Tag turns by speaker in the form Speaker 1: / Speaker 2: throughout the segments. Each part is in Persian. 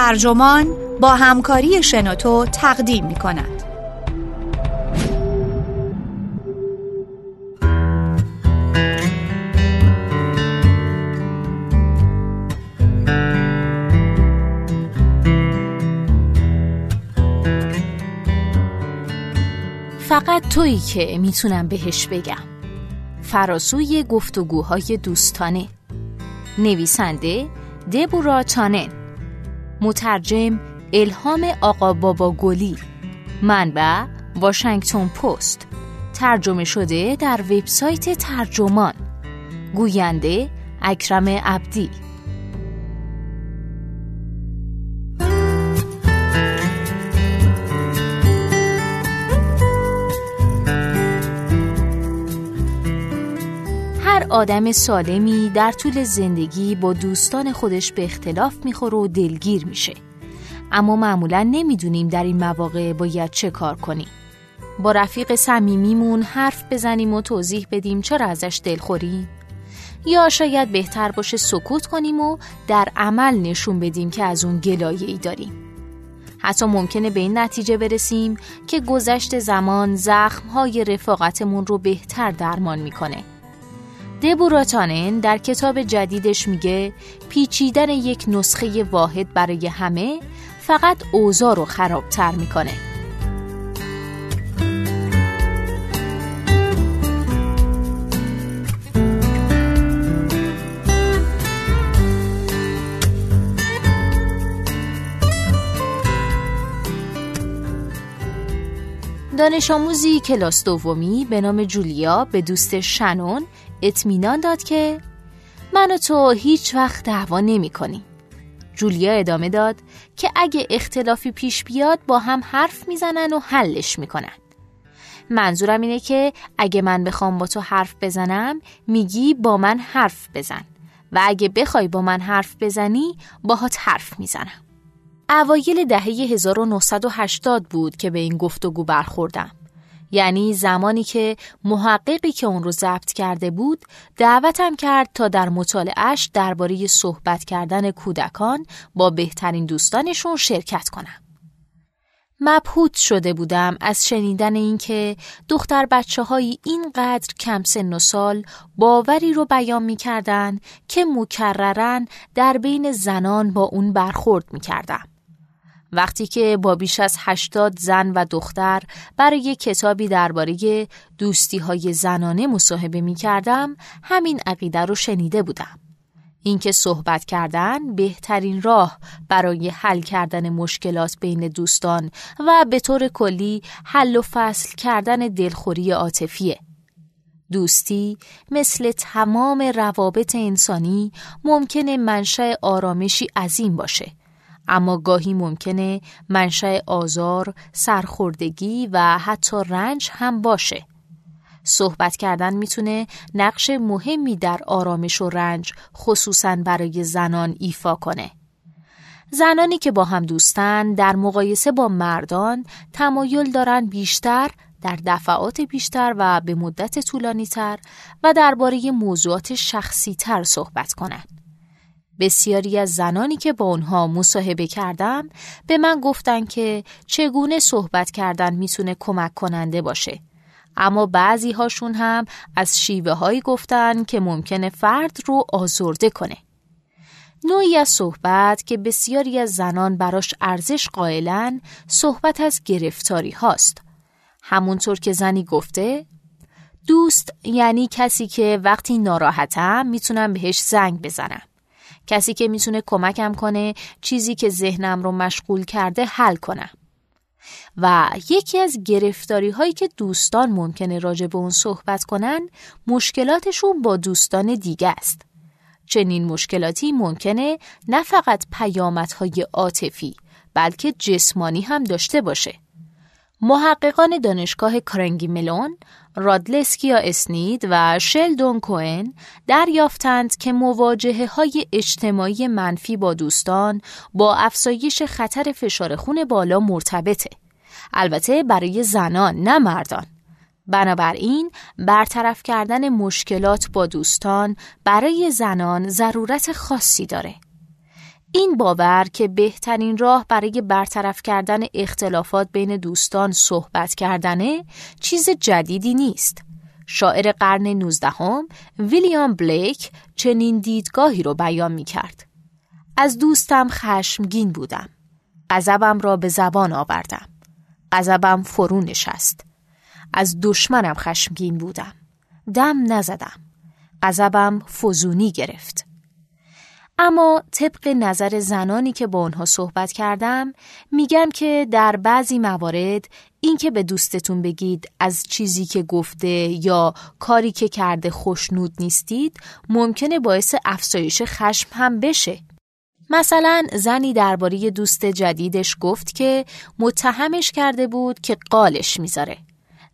Speaker 1: ترجمان با همکاری شنوتو تقدیم می کند.
Speaker 2: فقط تویی که می‌تونم بهش بگم. فراسوی گفتگوهای دوستانه. نویسنده دبورا تانن. مترجم الهام آقا بابا گلی. منبع واشنگتن پست. ترجمه شده در وبسایت ترجمان. گوینده اکرم عبدی. آدم سالمی در طول زندگی با دوستان خودش به اختلاف می‌خوره و دلگیر میشه. اما معمولا نمی‌دونیم در این مواقع باید چه کار کنیم. با رفیق صمیمیمون حرف بزنیم و توضیح بدیم چرا ازش دلخوریم یا شاید بهتر باشه سکوت کنیم و در عمل نشون بدیم که از اون گلایه ای داریم. حتی ممکنه به این نتیجه برسیم که گذشت زمان زخمهای رفاقتمون رو بهتر درمان می‌کنه. دبوراتانن در کتاب جدیدش میگه پیچیدن یک نسخه واحد برای همه فقط اوضاع رو خرابتر می‌کنه. دانش آموزی کلاس دومی به نام جولیا به دوست شنون اطمینان داد که من و تو هیچ وقت دعوا نمی کنیم. جولیا ادامه داد که اگه اختلافی پیش بیاد با هم حرف می‌زنن و حلش می‌کنن. منظورم اینه که اگه من بخوام با تو حرف بزنم میگی با من حرف بزن و اگه بخوای با من حرف بزنی باهات حرف می‌زنم. اوایل دهه 1980 بود که به این گفتگو برخوردم. یعنی زمانی که محققی که اون رو ضبط کرده بود دعوتم کرد تا در مطالعهش درباره صحبت کردن کودکان با بهترین دوستانشون شرکت کنم. مبهوت شده بودم از شنیدن اینکه دختر بچه های اینقدر کم سن و سال باوری رو بیان می کردن که مکررن در بین زنان با اون برخورد می کردم. وقتی که با بیش از هشتاد زن و دختر برای کتابی درباره دوستی های زنانه مصاحبه می کردم همین عقیده رو شنیده بودم. اینکه صحبت کردن بهترین راه برای حل کردن مشکلات بین دوستان و به طور کلی حل و فصل کردن دلخوری عاطفیه. دوستی مثل تمام روابط انسانی ممکنه منشأ آرامشی عظیم باشه اما گاهی ممکنه منشأ آزار، سرخوردگی و حتی رنج هم باشه. صحبت کردن می‌تونه نقش مهمی در آرامش و رنج خصوصا برای زنان ایفا کنه. زنانی که با هم دوستن در مقایسه با مردان تمایل دارن بیشتر در دفعات بیشتر و به مدت طولانی تر و درباره موضوعات شخصی تر صحبت کنند. بسیاری از زنانی که با اونها مصاحبه کردم به من گفتن که چگونه صحبت کردن می‌تونه کمک کننده باشه. اما بعضی هاشون هم از شیوه هایی گفتن که ممکنه فرد رو آزرده کنه. نوعی از صحبت که بسیاری از زنان براش ارزش قائلن صحبت از گرفتاری هاست. همونطور که زنی گفته دوست یعنی کسی که وقتی ناراحتم می‌تونم بهش زنگ بزنم. کسی که می‌تونه کمکم کنه چیزی که ذهنم رو مشغول کرده حل کنم. و یکی از گرفتاری هایی که دوستان ممکنه راجع به اون صحبت کنن مشکلاتشون با دوستان دیگه است. چنین مشکلاتی ممکنه نه فقط پیامدهای عاطفی بلکه جسمانی هم داشته باشه. محققان دانشگاه کارنگی ملون، رادلسکیا اسنید و شلدون کوئن دریافتند که مواجهه های اجتماعی منفی با دوستان با افزایش خطر فشار خون بالا مرتبطه. البته برای زنان نه مردان. بنابراین برطرف کردن مشکلات با دوستان برای زنان ضرورت خاصی داره. این باور که بهترین راه برای برطرف کردن اختلافات بین دوستان صحبت کردنه چیز جدیدی نیست. شاعر قرن نوزدهم ویلیام بلیک چنین دیدگاهی رو بیان می کرد. از دوستم خشمگین بودم. غضبم را به زبان آوردم. غضبم فرو نشست. از دشمنم خشمگین بودم. دم نزدم. غضبم فزونی گرفت. اما طبق نظر زنانی که با آنها صحبت کردم میگم که در بعضی موارد اینکه به دوستتون بگید از چیزی که گفته یا کاری که کرده خوشنود نیستید ممکنه باعث افزایش خشم هم بشه. مثلا زنی درباره دوست جدیدش گفت که متهمش کرده بود که قالش می‌ذاره.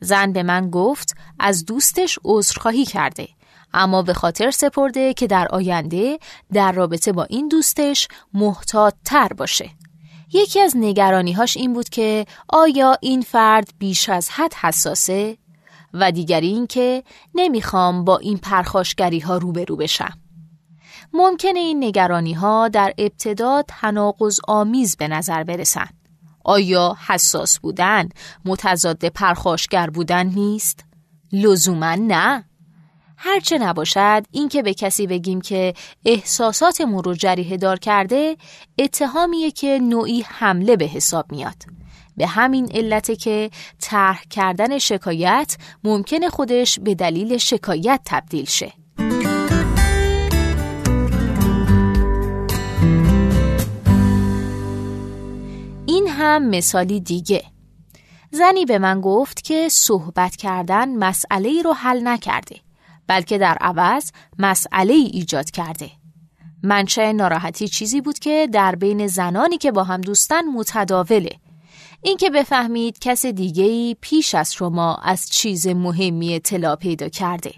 Speaker 2: زن به من گفت از دوستش عذرخواهی کرده اما به خاطر سپرده که در آینده در رابطه با این دوستش محتاط تر باشه. یکی از نگرانیهاش این بود که آیا این فرد بیش از حد حساسه؟ و دیگری این که نمی‌خوام با این پرخاشگری ها روبرو بشم. ممکنه این نگرانی ها در ابتدا تناقض آمیز به نظر برسن. آیا حساس بودن متضاد پرخاشگر بودن نیست؟ لزوما نه. هرچه نباشد اینکه به کسی بگیم که احساساتمون رو جریه دار کرده اتهامیه که نوعی حمله به حساب میاد. به همین علته که طرح کردن شکایت ممکنه خودش به دلیل شکایت تبدیل شه. این هم مثالی دیگه. زنی به من گفت که صحبت کردن مسئله رو حل نکرده. بلکه در عوض مسئله ای ایجاد کرده. منشه ناراحتی چیزی بود که در بین زنانی که با هم دوستن متداوله. اینکه بفهمید کس دیگه ای پیش از شما از چیز مهمی اطلاع پیدا کرده.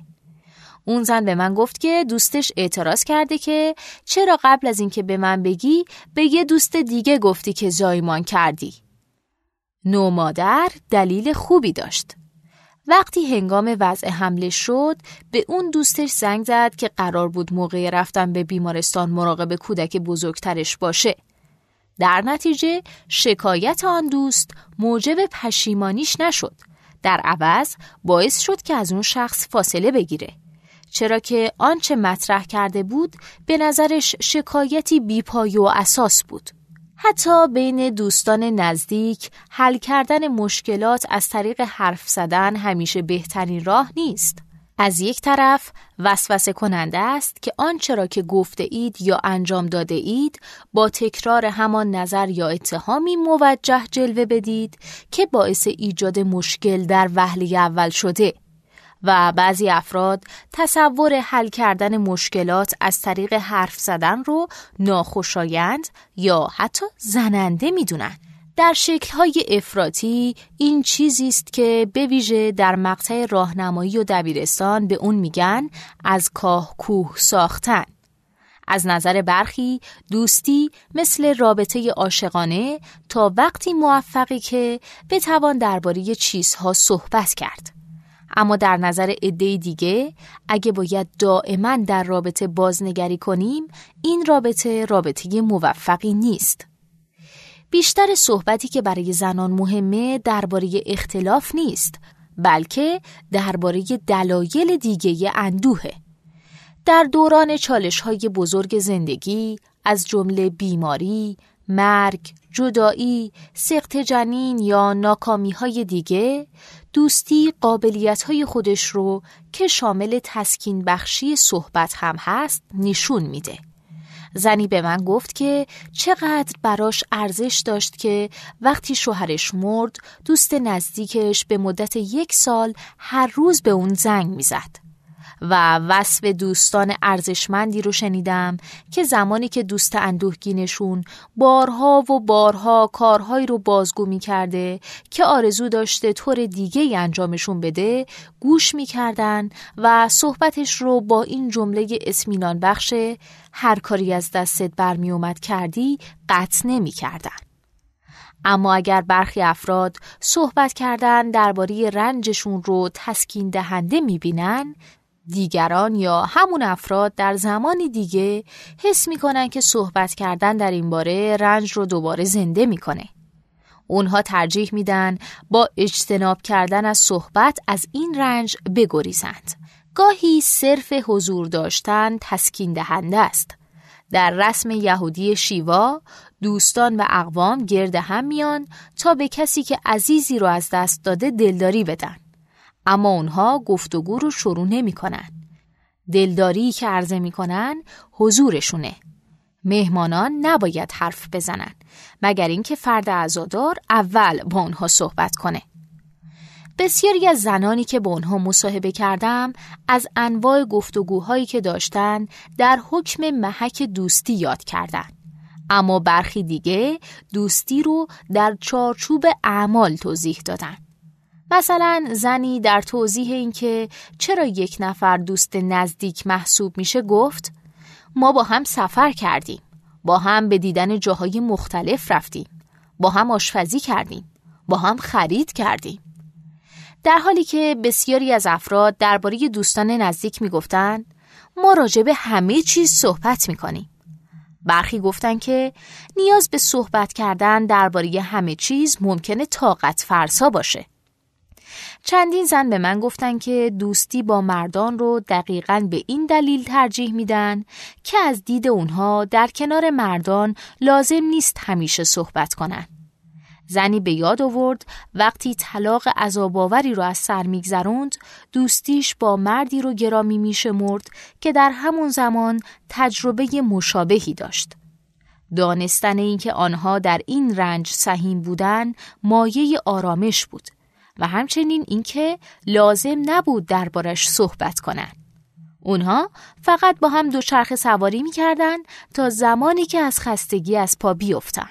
Speaker 2: اون زن به من گفت که دوستش اعتراض کرده که چرا قبل از اینکه به من بگی به یه دوست دیگه گفتی که زایمان کردی. نو مادر دلیل خوبی داشت. وقتی هنگام وضع حمله شد به اون دوستش زنگ زد که قرار بود موقع رفتن به بیمارستان مراقب کودک بزرگترش باشه. در نتیجه شکایت آن دوست موجب پشیمانیش نشد. در عوض باعث شد که از اون شخص فاصله بگیره. چرا که آنچه مطرح کرده بود به نظرش شکایتی بیپای و اساس بود. حتی بین دوستان نزدیک حل کردن مشکلات از طریق حرف زدن همیشه بهترین راه نیست. از یک طرف وسوسه کننده است که آنچه را که گفته اید یا انجام داده اید با تکرار همان نظر یا اتهامی موجه جلوه بدید که باعث ایجاد مشکل در وهله اول شده و بعضی افراد تصور حل کردن مشکلات از طریق حرف زدن رو ناخوشایند یا حتی زننده می‌دونن. در شکلهای افراطی این چیزی است که به ویژه در مقطع راهنمایی و دبیرستان به اون میگن از کاه کوه ساختن. از نظر برخی دوستی مثل رابطه عاشقانه تا وقتی موفقی که بتوان درباره چیزها صحبت کرد. اما در نظر عده دیگه اگه باید دائما در رابطه بازنگری کنیم این رابطه رابطه موفقی نیست. بیشتر صحبتی که برای زنان مهمه درباره اختلاف نیست بلکه درباره دلایل دیگه اندوهه. در دوران چالش های بزرگ زندگی از جمله بیماری، مرگ، جدایی، سقط جنین یا ناکامی های دیگه دوستی قابلیت های خودش رو که شامل تسکین بخشی صحبت هم هست نشون میده. زنی به من گفت که چقدر براش ارزش داشت که وقتی شوهرش مرد دوست نزدیکش به مدت یک سال هر روز به اون زنگ می‌زد. و وصف دوستان ارزشمندی رو شنیدم که زمانی که دوست اندوهگینشون بارها و بارها کارهایی رو بازگو می کرده که آرزو داشته طور دیگه انجامشون بده گوش می کردن و صحبتش رو با این جمله اسمینان بخش هر کاری از دستت برمی اومد کردی قطع نمی کردن. اما اگر برخی افراد صحبت کردن درباره رنجشون رو تسکین دهنده می‌بینن دیگران یا همون افراد در زمانی دیگه حس می‌کنن که صحبت کردن در این باره رنج رو دوباره زنده می‌کنه. اونها ترجیح میدن با اجتناب کردن از صحبت از این رنج بگریزند. گاهی صرف حضور داشتن تسکین دهنده است. در رسم یهودی شیوا دوستان و اقوام گرد هم میان تا به کسی که عزیزی رو از دست داده دلداری بدن. اما اونها گفتگو رو شروع نمی کنن. دلداری که عرضه می کنن حضورشونه. مهمانان نباید حرف بزنن مگر اینکه فرد عزادار اول با اونها صحبت کنه. بسیاری از زنانی که با اونها مصاحبه کردم از انواع گفتگوهایی که داشتن در حکم محک دوستی یاد کردن. اما برخی دیگه دوستی رو در چارچوب اعمال توضیح دادن. مثلا زنی در توضیح اینکه چرا یک نفر دوست نزدیک محسوب میشه گفت ما با هم سفر کردیم با هم به دیدن جاهای مختلف رفتیم با هم آشپزی کردیم با هم خرید کردیم. در حالی که بسیاری از افراد درباره دوستان نزدیک می‌گفتند ما راجع به همه چیز صحبت می‌کنیم. برخی گفتن که نیاز به صحبت کردن درباره همه چیز ممکنه طاقت فرسا باشه. چندین زن به من گفتن که دوستی با مردان رو دقیقا به این دلیل ترجیح میدن که از دید اونها در کنار مردان لازم نیست همیشه صحبت کنن. زنی به یاد آورد وقتی طلاق عذاباوری رو از سر میگذروند دوستیش با مردی رو گرامی میشمرد که در همون زمان تجربه مشابهی داشت. دانستن اینکه آنها در این رنج سهیم بودن مایه آرامش بود و همچنین اینکه لازم نبود دربارش صحبت کنند. اونها فقط با هم دوچرخه سواری می‌کردن تا زمانی که از خستگی از پا بیفتن.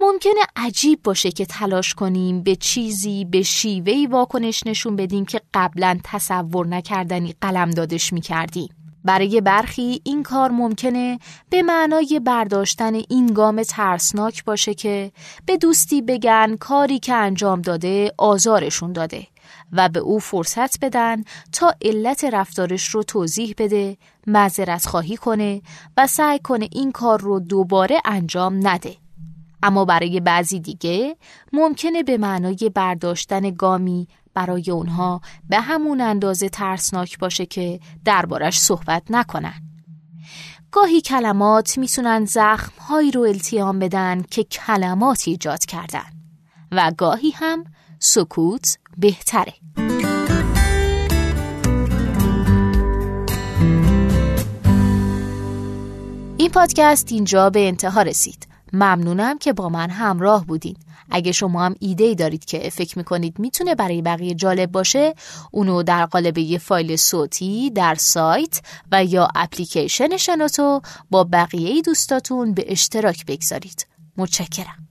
Speaker 2: ممکنه عجیب باشه که تلاش کنیم به چیزی به شیوهی واکنش نشون بدیم که قبلا تصور نکردنی قلم دادش می‌کردیم. برای برخی این کار ممکنه به معنای برداشتن این گام ترسناک باشه که به دوستی بگن کاری که انجام داده آزارشون داده و به او فرصت بدن تا علت رفتارش رو توضیح بده معذرت خواهی کنه و سعی کنه این کار رو دوباره انجام نده. اما برای بعضی دیگه ممکنه به معنای برداشتن گامی برای اونها به همون اندازه ترسناک باشه که دربارش صحبت نکنن. گاهی کلمات می‌تونن زخمهایی رو التیام بدن که کلمات ایجاد کردن و گاهی هم سکوت بهتره. این پادکست اینجا به انتها رسید. ممنونم که با من همراه بودین. اگه شما هم ایده دارید که فکر می‌کنید می‌تونه برای بقیه جالب باشه اونو در قالب یه فایل صوتی در سایت و یا اپلیکیشن شنوتو با بقیه دوستاتون به اشتراک بگذارید. متشکرم.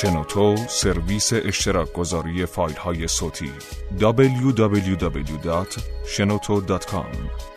Speaker 3: شنوتو سرویس اشتراک گذاری فایل های صوتی www.shenoto.com